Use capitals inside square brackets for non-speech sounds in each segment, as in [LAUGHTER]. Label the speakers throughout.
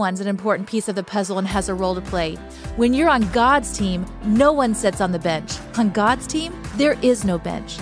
Speaker 1: Everyone's an important piece of the puzzle and has a role to play. When you're on God's team, no one sits on the bench. On God's team, there is no bench.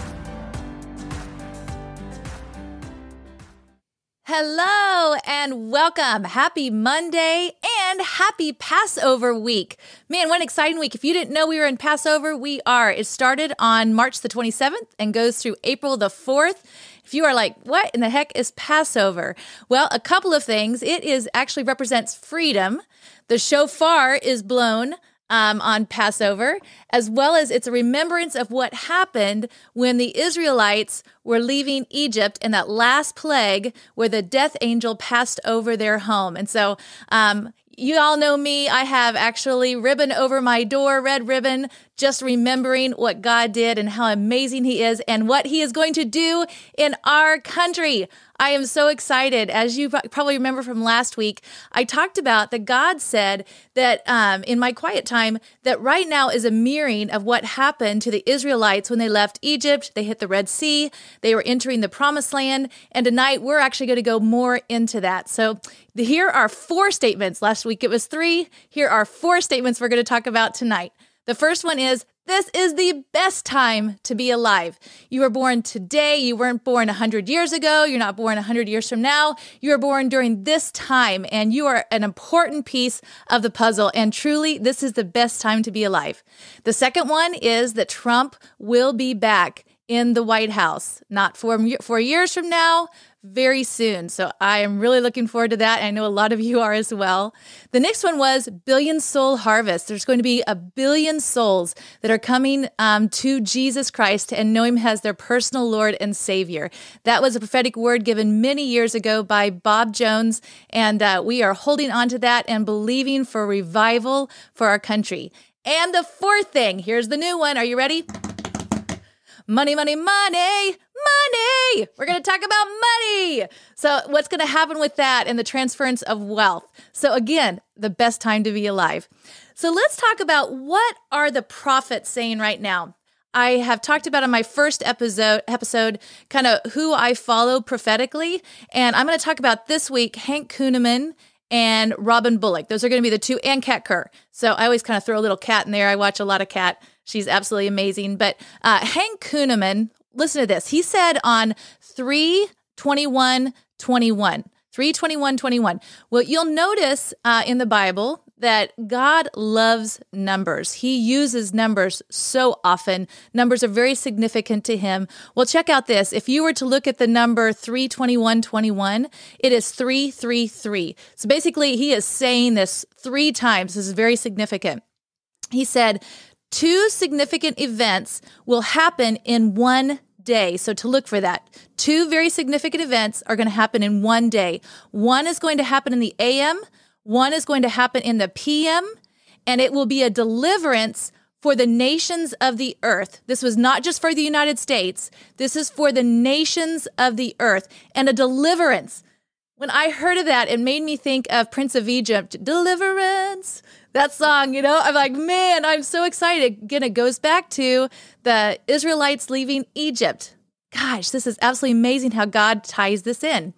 Speaker 1: Hello and welcome. Happy Monday and happy Passover week. Man, what an exciting week. If you didn't know we were in Passover, we are. It started on March the 27th and goes through April the 4th. If you are like, what in the heck is Passover? Well, a couple of things. It is actually represents freedom. The shofar is blown um, on Passover, as well as it's a remembrance of what happened when the Israelites were leaving Egypt in that last plague where the death angel passed over their home. And so, um, you all know me. I have actually ribbon over my door, red ribbon, just remembering what God did and how amazing He is and what He is going to do in our country. I am so excited. As you probably remember from last week, I talked about that God said that um, in my quiet time, that right now is a mirroring of what happened to the Israelites when they left Egypt. They hit the Red Sea, they were entering the promised land. And tonight, we're actually going to go more into that. So here are four statements. Last week it was three. Here are four statements we're going to talk about tonight. The first one is this is the best time to be alive. You were born today. You weren't born 100 years ago. You're not born 100 years from now. You were born during this time, and you are an important piece of the puzzle. And truly, this is the best time to be alive. The second one is that Trump will be back in the White House, not four, four years from now, very soon. So I am really looking forward to that. I know a lot of you are as well. The next one was Billion Soul Harvest. There's going to be a billion souls that are coming um, to Jesus Christ and know Him as their personal Lord and Savior. That was a prophetic word given many years ago by Bob Jones. And uh, we are holding on to that and believing for revival for our country. And the fourth thing here's the new one. Are you ready? Money, money, money money. We're going to talk about money. So, what's going to happen with that and the transference of wealth? So, again, the best time to be alive. So, let's talk about what are the prophets saying right now. I have talked about in my first episode episode kind of who I follow prophetically, and I'm going to talk about this week Hank Kunneman and Robin Bullock. Those are going to be the two, and Kat Kerr. So I always kind of throw a little Kat in there. I watch a lot of Kat. She's absolutely amazing. But uh, Hank Kunneman, listen to this. He said on 321 21. 321 21. Well, you'll notice uh, in the Bible that God loves numbers. He uses numbers so often. Numbers are very significant to him. Well, check out this. If you were to look at the number 32121, it is 333. So basically, he is saying this three times. This is very significant. He said, Two significant events will happen in one day. So to look for that. Two very significant events are going to happen in one day. One is going to happen in the AM, one is going to happen in the PM, and it will be a deliverance for the nations of the earth. This was not just for the United States, this is for the nations of the earth and a deliverance. When I heard of that, it made me think of Prince of Egypt, deliverance that song, you know, I'm like, man, I'm so excited. Again, it goes back to the Israelites leaving Egypt. Gosh, this is absolutely amazing how God ties this in.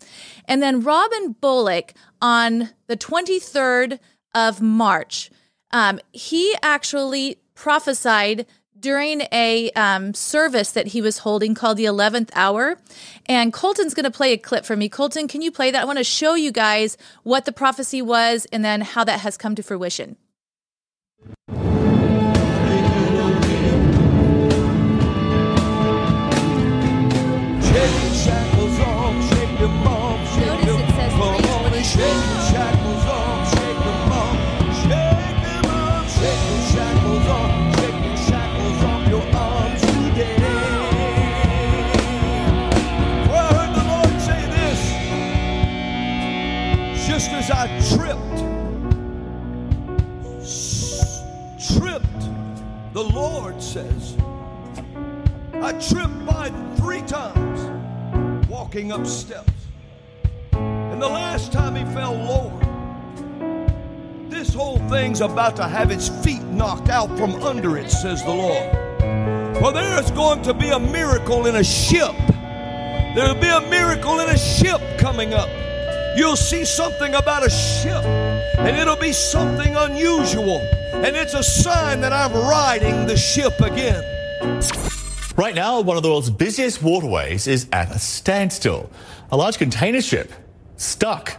Speaker 1: And then Robin Bullock on the 23rd of March, um, he actually prophesied during a um, service that he was holding called the 11th hour. And Colton's going to play a clip for me. Colton, can you play that? I want to show you guys what the prophecy was and then how that has come to fruition.
Speaker 2: About to have its feet knocked out from under it, says the Lord. Well, there's going to be a miracle in a ship. There'll be a miracle in a ship coming up. you'll see something about a ship, and it'll be something unusual. And it's a sign that I'm riding the ship again.
Speaker 3: Right now, one of the world's busiest waterways is at a standstill. A large container ship stuck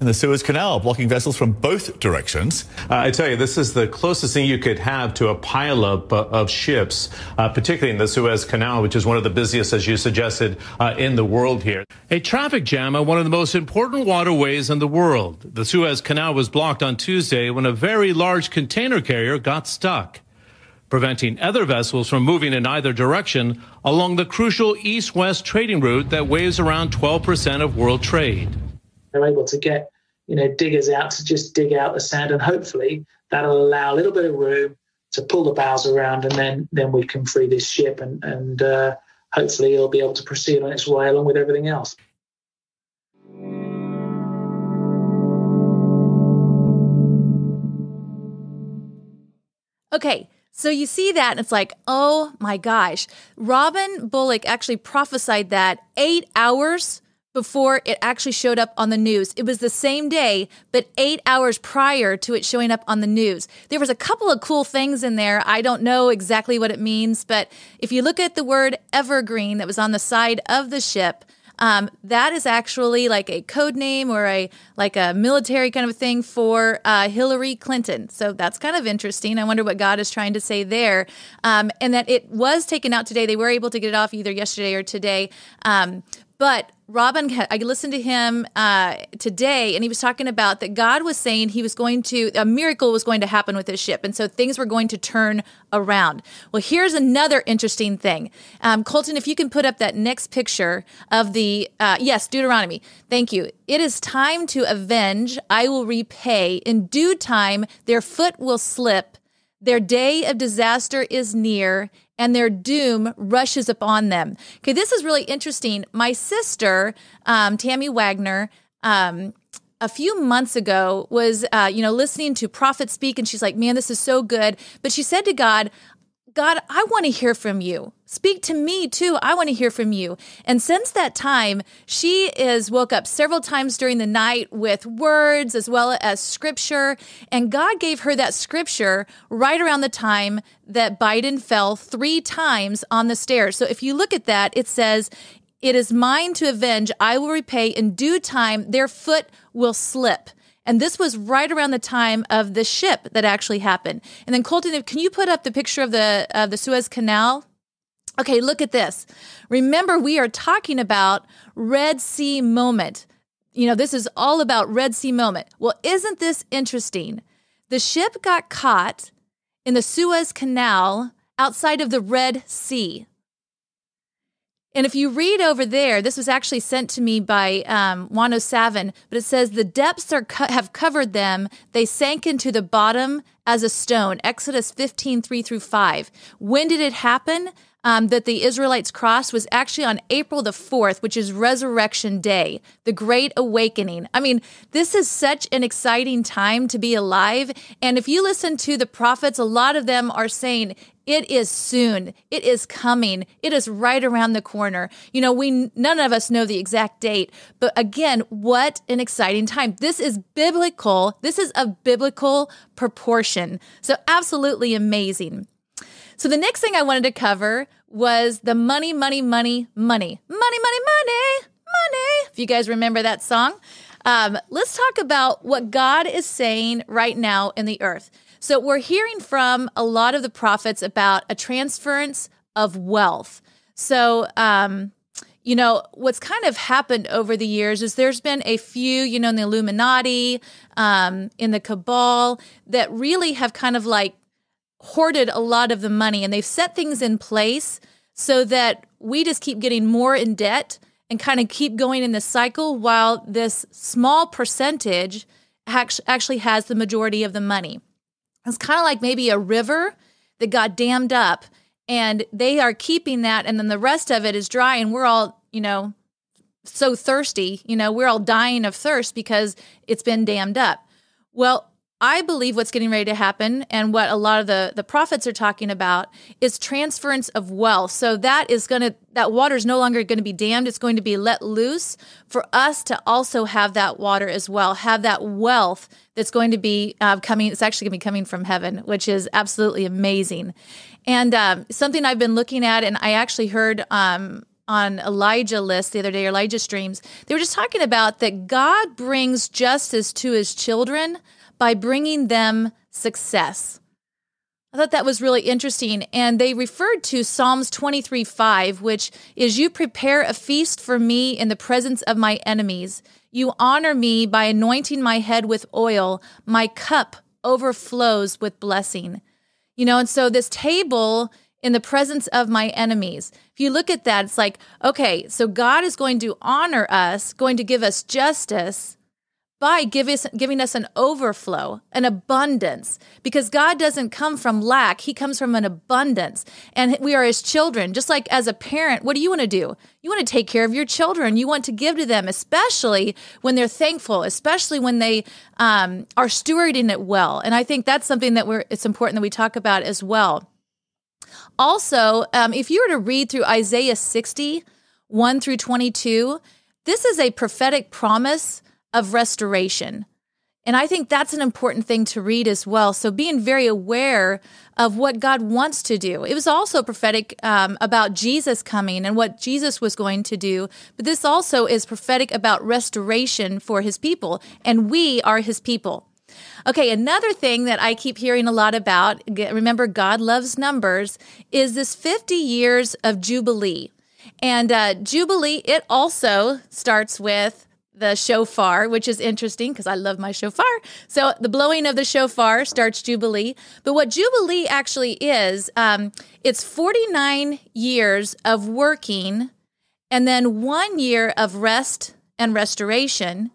Speaker 3: in the Suez Canal, blocking vessels from both directions.
Speaker 4: Uh, I tell you, this is the closest thing you could have to a pileup uh, of ships, uh, particularly in the Suez Canal, which is one of the busiest, as you suggested, uh, in the world here. A traffic jam on one of the most important waterways in the world. The Suez Canal was blocked on Tuesday when a very large container carrier got stuck preventing other vessels from moving in either direction along the crucial east west trading route that weighs around 12% of world trade.
Speaker 5: They're able to get you know diggers out to just dig out the sand, and hopefully that'll allow a little bit of room to pull the bows around, and then then we can free this ship, and and uh, hopefully it'll be able to proceed on its way along with everything else.
Speaker 1: Okay, so you see that, and it's like, oh my gosh. Robin Bullock actually prophesied that eight hours before it actually showed up on the news. It was the same day, but eight hours prior to it showing up on the news. There was a couple of cool things in there. I don't know exactly what it means, but if you look at the word evergreen that was on the side of the ship, um, that is actually like a code name or a like a military kind of thing for uh, Hillary Clinton. So that's kind of interesting. I wonder what God is trying to say there. Um, and that it was taken out today. They were able to get it off either yesterday or today. Um, but Robin, I listened to him uh, today, and he was talking about that God was saying he was going to, a miracle was going to happen with his ship. And so things were going to turn around. Well, here's another interesting thing. Um, Colton, if you can put up that next picture of the, uh, yes, Deuteronomy. Thank you. It is time to avenge. I will repay. In due time, their foot will slip. Their day of disaster is near, and their doom rushes upon them. Okay, this is really interesting. My sister, um, Tammy Wagner, um, a few months ago was, uh, you know, listening to prophets speak, and she's like, "Man, this is so good." But she said to God, God, I want to hear from you. Speak to me too. I want to hear from you. And since that time, she is woke up several times during the night with words as well as scripture. And God gave her that scripture right around the time that Biden fell three times on the stairs. So if you look at that, it says, It is mine to avenge. I will repay in due time. Their foot will slip. And this was right around the time of the ship that actually happened. And then Colton, can you put up the picture of the of the Suez Canal? Okay, look at this. Remember, we are talking about Red Sea moment. You know, this is all about Red Sea moment. Well, isn't this interesting? The ship got caught in the Suez Canal outside of the Red Sea. And if you read over there, this was actually sent to me by um, Juan O Savin, but it says the depths are co- have covered them. They sank into the bottom as a stone. Exodus 15, 3 through 5. When did it happen? Um, that the Israelites crossed was actually on April the 4th, which is Resurrection Day, the Great Awakening. I mean, this is such an exciting time to be alive. And if you listen to the prophets, a lot of them are saying, it is soon. It is coming. It is right around the corner. You know, we none of us know the exact date, but again, what an exciting time. This is biblical. This is a biblical proportion. So absolutely amazing. So the next thing I wanted to cover was the money, money, money, money, money, money, money, money. If you guys remember that song, um, let's talk about what God is saying right now in the earth. So we're hearing from a lot of the prophets about a transference of wealth. So, um, you know, what's kind of happened over the years is there's been a few, you know, in the Illuminati, um, in the cabal, that really have kind of like hoarded a lot of the money and they've set things in place so that we just keep getting more in debt and kind of keep going in this cycle while this small percentage actually has the majority of the money. It's kind of like maybe a river that got dammed up and they are keeping that and then the rest of it is dry and we're all, you know, so thirsty, you know, we're all dying of thirst because it's been dammed up. Well, I believe what's getting ready to happen and what a lot of the, the prophets are talking about is transference of wealth. So that is going to, that water is no longer going to be dammed. It's going to be let loose for us to also have that water as well, have that wealth that's going to be uh, coming. It's actually going to be coming from heaven, which is absolutely amazing. And um, something I've been looking at, and I actually heard um, on Elijah list the other day, Elijah streams, they were just talking about that God brings justice to his children by bringing them success. I thought that was really interesting. And they referred to Psalms 23 5, which is You prepare a feast for me in the presence of my enemies. You honor me by anointing my head with oil. My cup overflows with blessing. You know, and so this table in the presence of my enemies. If you look at that, it's like, okay, so God is going to honor us, going to give us justice by give us, giving us an overflow, an abundance, because God doesn't come from lack. He comes from an abundance. And we are his children. Just like as a parent, what do you want to do? You want to take care of your children. You want to give to them, especially when they're thankful, especially when they um, are stewarding it well. And I think that's something that we're, it's important that we talk about as well. Also, um, if you were to read through Isaiah 60, 1 through 22, this is a prophetic promise of restoration. And I think that's an important thing to read as well. So being very aware of what God wants to do. It was also prophetic um, about Jesus coming and what Jesus was going to do. But this also is prophetic about restoration for his people. And we are his people. Okay, another thing that I keep hearing a lot about, remember, God loves numbers, is this 50 years of Jubilee. And uh, Jubilee, it also starts with the shofar, which is interesting because I love my shofar. So the blowing of the shofar starts Jubilee. But what Jubilee actually is, um, it's 49 years of working and then one year of rest and restoration.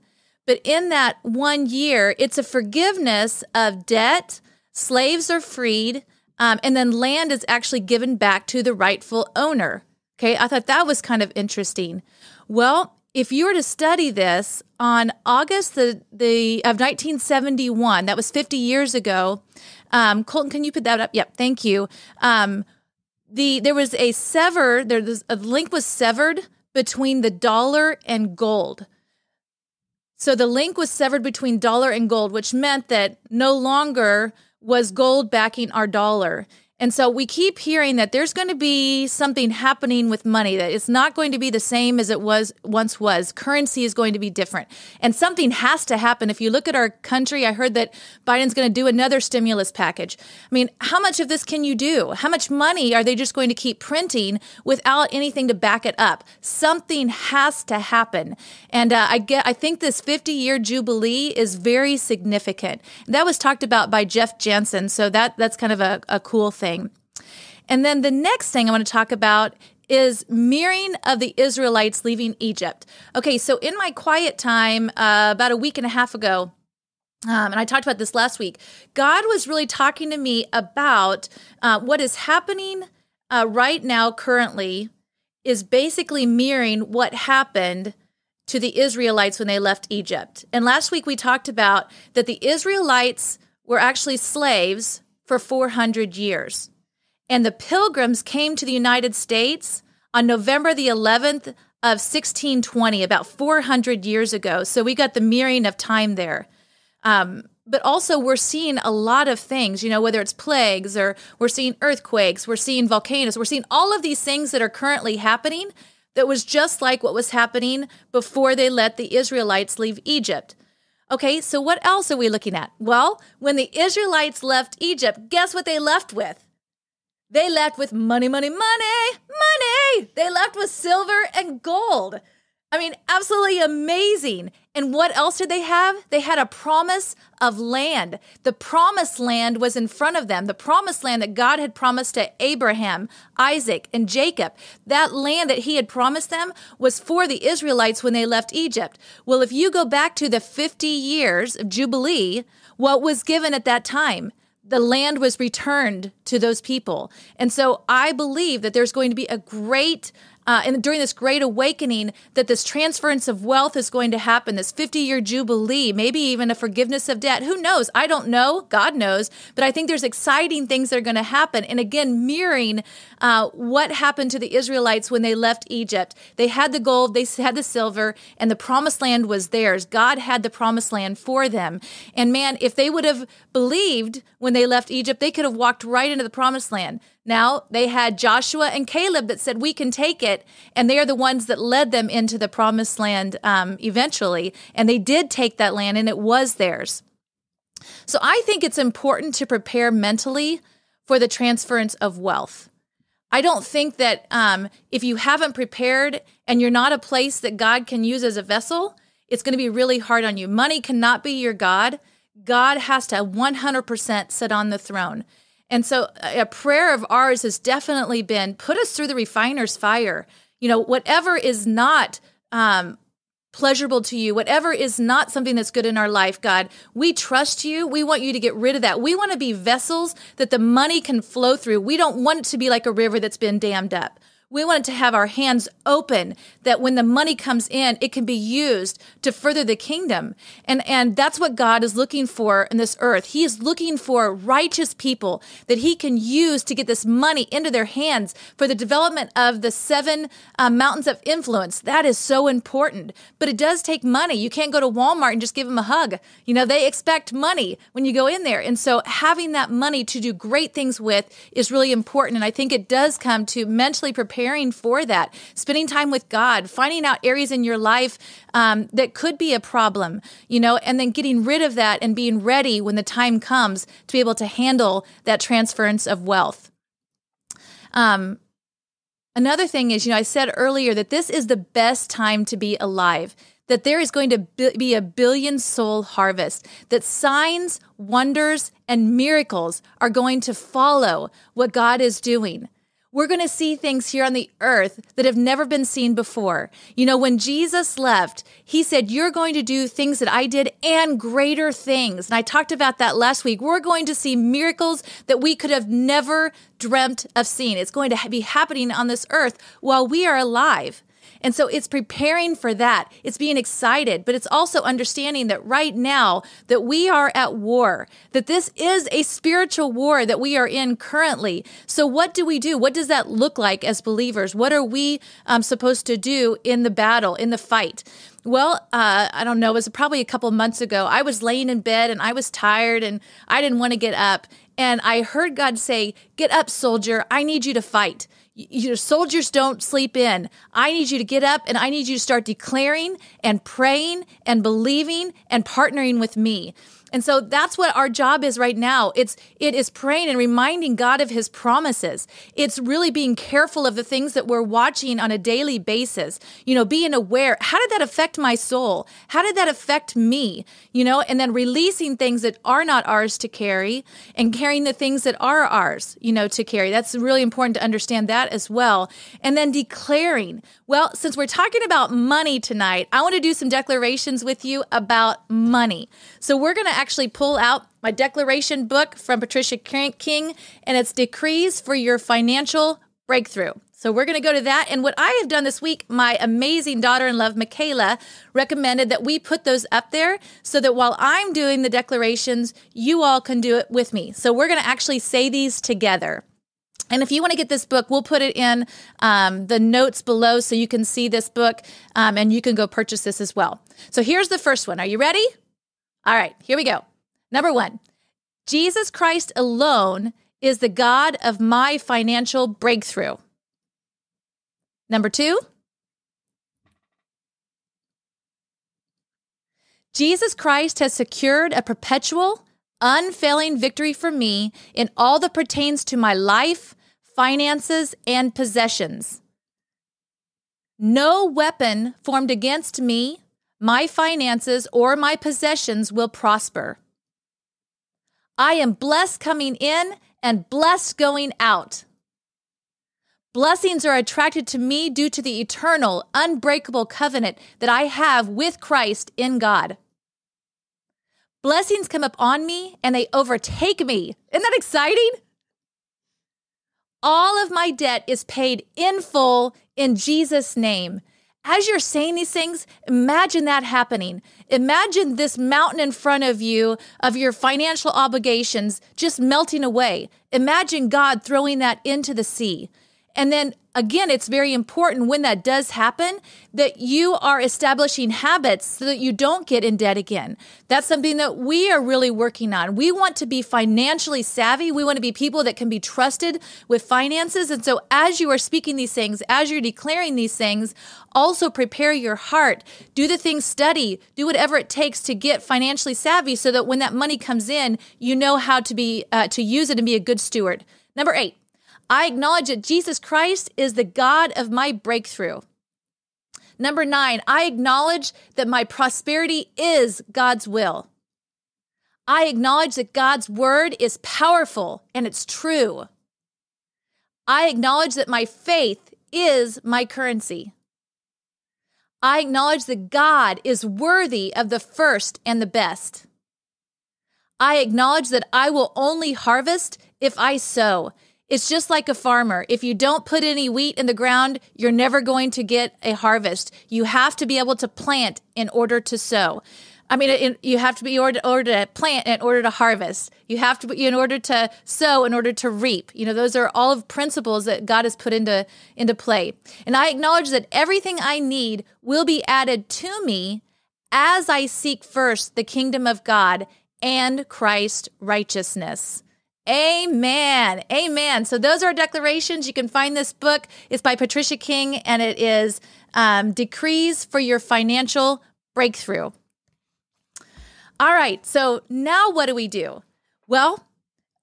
Speaker 1: But in that one year, it's a forgiveness of debt, slaves are freed, um, and then land is actually given back to the rightful owner. Okay, I thought that was kind of interesting. Well, if you were to study this on August the, the of 1971, that was 50 years ago. Um, Colton, can you put that up? Yep, thank you. Um, the there was a sever. There was a link was severed between the dollar and gold. So the link was severed between dollar and gold, which meant that no longer was gold backing our dollar. And so we keep hearing that there's going to be something happening with money that it's not going to be the same as it was once was. Currency is going to be different. And something has to happen. If you look at our country, I heard that Biden's going to do another stimulus package. I mean, how much of this can you do? How much money are they just going to keep printing without anything to back it up? Something has to happen. And uh, I get I think this 50-year jubilee is very significant. That was talked about by Jeff Jansen, so that that's kind of a, a cool thing thing. And then the next thing I want to talk about is mirroring of the Israelites leaving Egypt. Okay, so in my quiet time uh, about a week and a half ago, um, and I talked about this last week, God was really talking to me about uh, what is happening uh, right now, currently, is basically mirroring what happened to the Israelites when they left Egypt. And last week we talked about that the Israelites were actually slaves for 400 years. And the pilgrims came to the United States on November the 11th of 1620, about 400 years ago. So we got the mirroring of time there. Um, but also, we're seeing a lot of things, you know, whether it's plagues or we're seeing earthquakes, we're seeing volcanoes, we're seeing all of these things that are currently happening that was just like what was happening before they let the Israelites leave Egypt. Okay, so what else are we looking at? Well, when the Israelites left Egypt, guess what they left with? They left with money, money, money, money. They left with silver and gold. I mean, absolutely amazing. And what else did they have? They had a promise of land. The promised land was in front of them. The promised land that God had promised to Abraham, Isaac, and Jacob. That land that he had promised them was for the Israelites when they left Egypt. Well, if you go back to the 50 years of Jubilee, what was given at that time? the land was returned to those people. And so I believe that there's going to be a great uh, and during this great awakening that this transference of wealth is going to happen, this 50 year jubilee, maybe even a forgiveness of debt. Who knows? I don't know. God knows. But I think there's exciting things that are going to happen. And again, mirroring uh, what happened to the Israelites when they left Egypt. They had the gold, they had the silver, and the promised land was theirs. God had the promised land for them. And man, if they would have believed when they left Egypt, they could have walked right into the promised land. Now they had Joshua and Caleb that said, We can take it. And they are the ones that led them into the promised land um, eventually. And they did take that land and it was theirs. So I think it's important to prepare mentally for the transference of wealth. I don't think that um, if you haven't prepared and you're not a place that God can use as a vessel, it's going to be really hard on you. Money cannot be your God. God has to 100% sit on the throne. And so a prayer of ours has definitely been put us through the refiner's fire. You know, whatever is not um, pleasurable to you, whatever is not something that's good in our life, God, we trust you. We want you to get rid of that. We want to be vessels that the money can flow through. We don't want it to be like a river that's been dammed up. We wanted to have our hands open that when the money comes in, it can be used to further the kingdom. And, and that's what God is looking for in this earth. He is looking for righteous people that he can use to get this money into their hands for the development of the seven uh, mountains of influence. That is so important. But it does take money. You can't go to Walmart and just give them a hug. You know, they expect money when you go in there. And so having that money to do great things with is really important. And I think it does come to mentally prepare preparing for that, spending time with God, finding out areas in your life um, that could be a problem, you know, and then getting rid of that and being ready when the time comes to be able to handle that transference of wealth. Um, another thing is, you know, I said earlier that this is the best time to be alive that there is going to be a billion soul harvest, that signs, wonders, and miracles are going to follow what God is doing we're going to see things here on the earth that have never been seen before. You know, when Jesus left, he said, You're going to do things that I did and greater things. And I talked about that last week. We're going to see miracles that we could have never dreamt of seeing. It's going to be happening on this earth while we are alive. And so it's preparing for that. It's being excited, but it's also understanding that right now that we are at war, that this is a spiritual war that we are in currently. So what do we do? What does that look like as believers? What are we um, supposed to do in the battle, in the fight? Well, uh, I don't know. It was probably a couple months ago. I was laying in bed and I was tired and I didn't want to get up. And I heard God say, Get up, soldier. I need you to fight your soldiers don't sleep in. I need you to get up and I need you to start declaring and praying and believing and partnering with me. And so that's what our job is right now. It's it is praying and reminding God of his promises. It's really being careful of the things that we're watching on a daily basis. You know, being aware, how did that affect my soul? How did that affect me? You know, and then releasing things that are not ours to carry and carrying the things that are ours, you know, to carry. That's really important to understand that as well. And then declaring. Well, since we're talking about money tonight, I want to do some declarations with you about money. So we're going to actually pull out my declaration book from Patricia King, and it's Decrees for Your Financial Breakthrough. So we're going to go to that. And what I have done this week, my amazing daughter in love, Michaela, recommended that we put those up there so that while I'm doing the declarations, you all can do it with me. So we're going to actually say these together. And if you want to get this book, we'll put it in um, the notes below so you can see this book um, and you can go purchase this as well. So here's the first one. Are you ready? All right, here we go. Number one Jesus Christ alone is the God of my financial breakthrough. Number two, Jesus Christ has secured a perpetual, unfailing victory for me in all that pertains to my life, finances, and possessions. No weapon formed against me my finances or my possessions will prosper. I am blessed coming in and blessed going out. Blessings are attracted to me due to the eternal, unbreakable covenant that I have with Christ in God. Blessings come up on me and they overtake me. Isn't that exciting? all of my debt is paid in full in Jesus' name. As you're saying these things, imagine that happening. Imagine this mountain in front of you of your financial obligations just melting away. Imagine God throwing that into the sea. And then again, it's very important when that does happen that you are establishing habits so that you don't get in debt again. That's something that we are really working on. We want to be financially savvy. We want to be people that can be trusted with finances. And so, as you are speaking these things, as you're declaring these things, also prepare your heart. Do the things, study, do whatever it takes to get financially savvy so that when that money comes in, you know how to be, uh, to use it and be a good steward. Number eight, I acknowledge that Jesus Christ is the God of my breakthrough. Number nine, I acknowledge that my prosperity is God's will. I acknowledge that God's word is powerful and it's true. I acknowledge that my faith is my currency. I acknowledge that God is worthy of the first and the best. I acknowledge that I will only harvest if I sow it's just like a farmer. If you don't put any wheat in the ground, you're never going to get a harvest. You have to be able to plant in order to sow. I mean, you have to be in order, order to plant in order to harvest. You have to be in order to sow in order to reap. You know, those are all of principles that God has put into into play. And I acknowledge that everything I need will be added to me as I seek first the kingdom of God and Christ righteousness. Amen. Amen. So those are declarations. You can find this book. It's by Patricia King and it is um, Decrees for Your Financial Breakthrough. All right. So now what do we do? Well,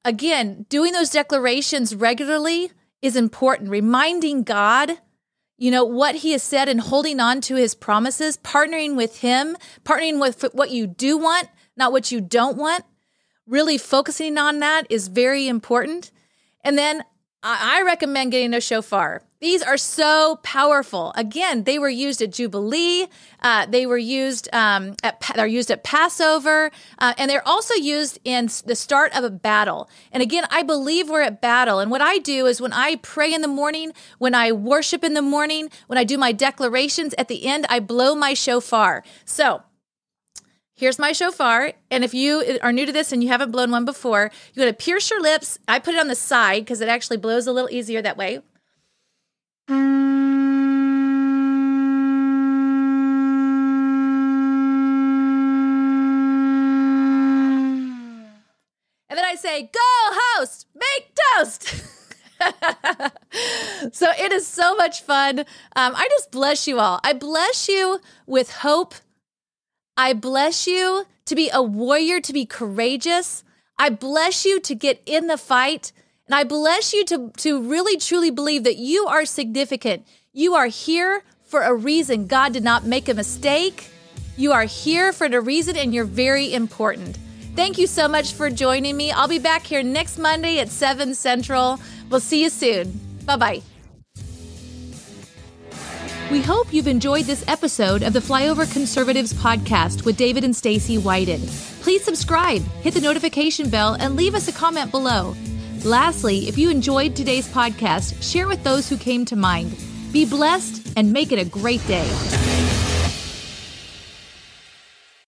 Speaker 1: again, doing those declarations regularly is important. Reminding God, you know, what he has said and holding on to his promises, partnering with him, partnering with what you do want, not what you don't want really focusing on that is very important. And then I recommend getting a shofar. These are so powerful. Again, they were used at Jubilee. Uh, they were used um, at they're used at Passover, uh, and they're also used in the start of a battle. And again, I believe we're at battle. And what I do is when I pray in the morning, when I worship in the morning, when I do my declarations at the end, I blow my shofar. So Here's my shofar. And if you are new to this and you haven't blown one before, you want to pierce your lips. I put it on the side because it actually blows a little easier that way. And then I say, Go, host, make toast. [LAUGHS] so it is so much fun. Um, I just bless you all. I bless you with hope I bless you to be a warrior, to be courageous. I bless you to get in the fight. And I bless you to, to really truly believe that you are significant. You are here for a reason. God did not make a mistake. You are here for a reason and you're very important. Thank you so much for joining me. I'll be back here next Monday at 7 Central. We'll see you soon. Bye bye. We hope you've enjoyed this episode of the Flyover Conservatives podcast with David and Stacy Whited. Please subscribe, hit the notification bell, and leave us a comment below. Lastly, if you enjoyed today's podcast, share with those who came to mind. Be blessed and make it a great day.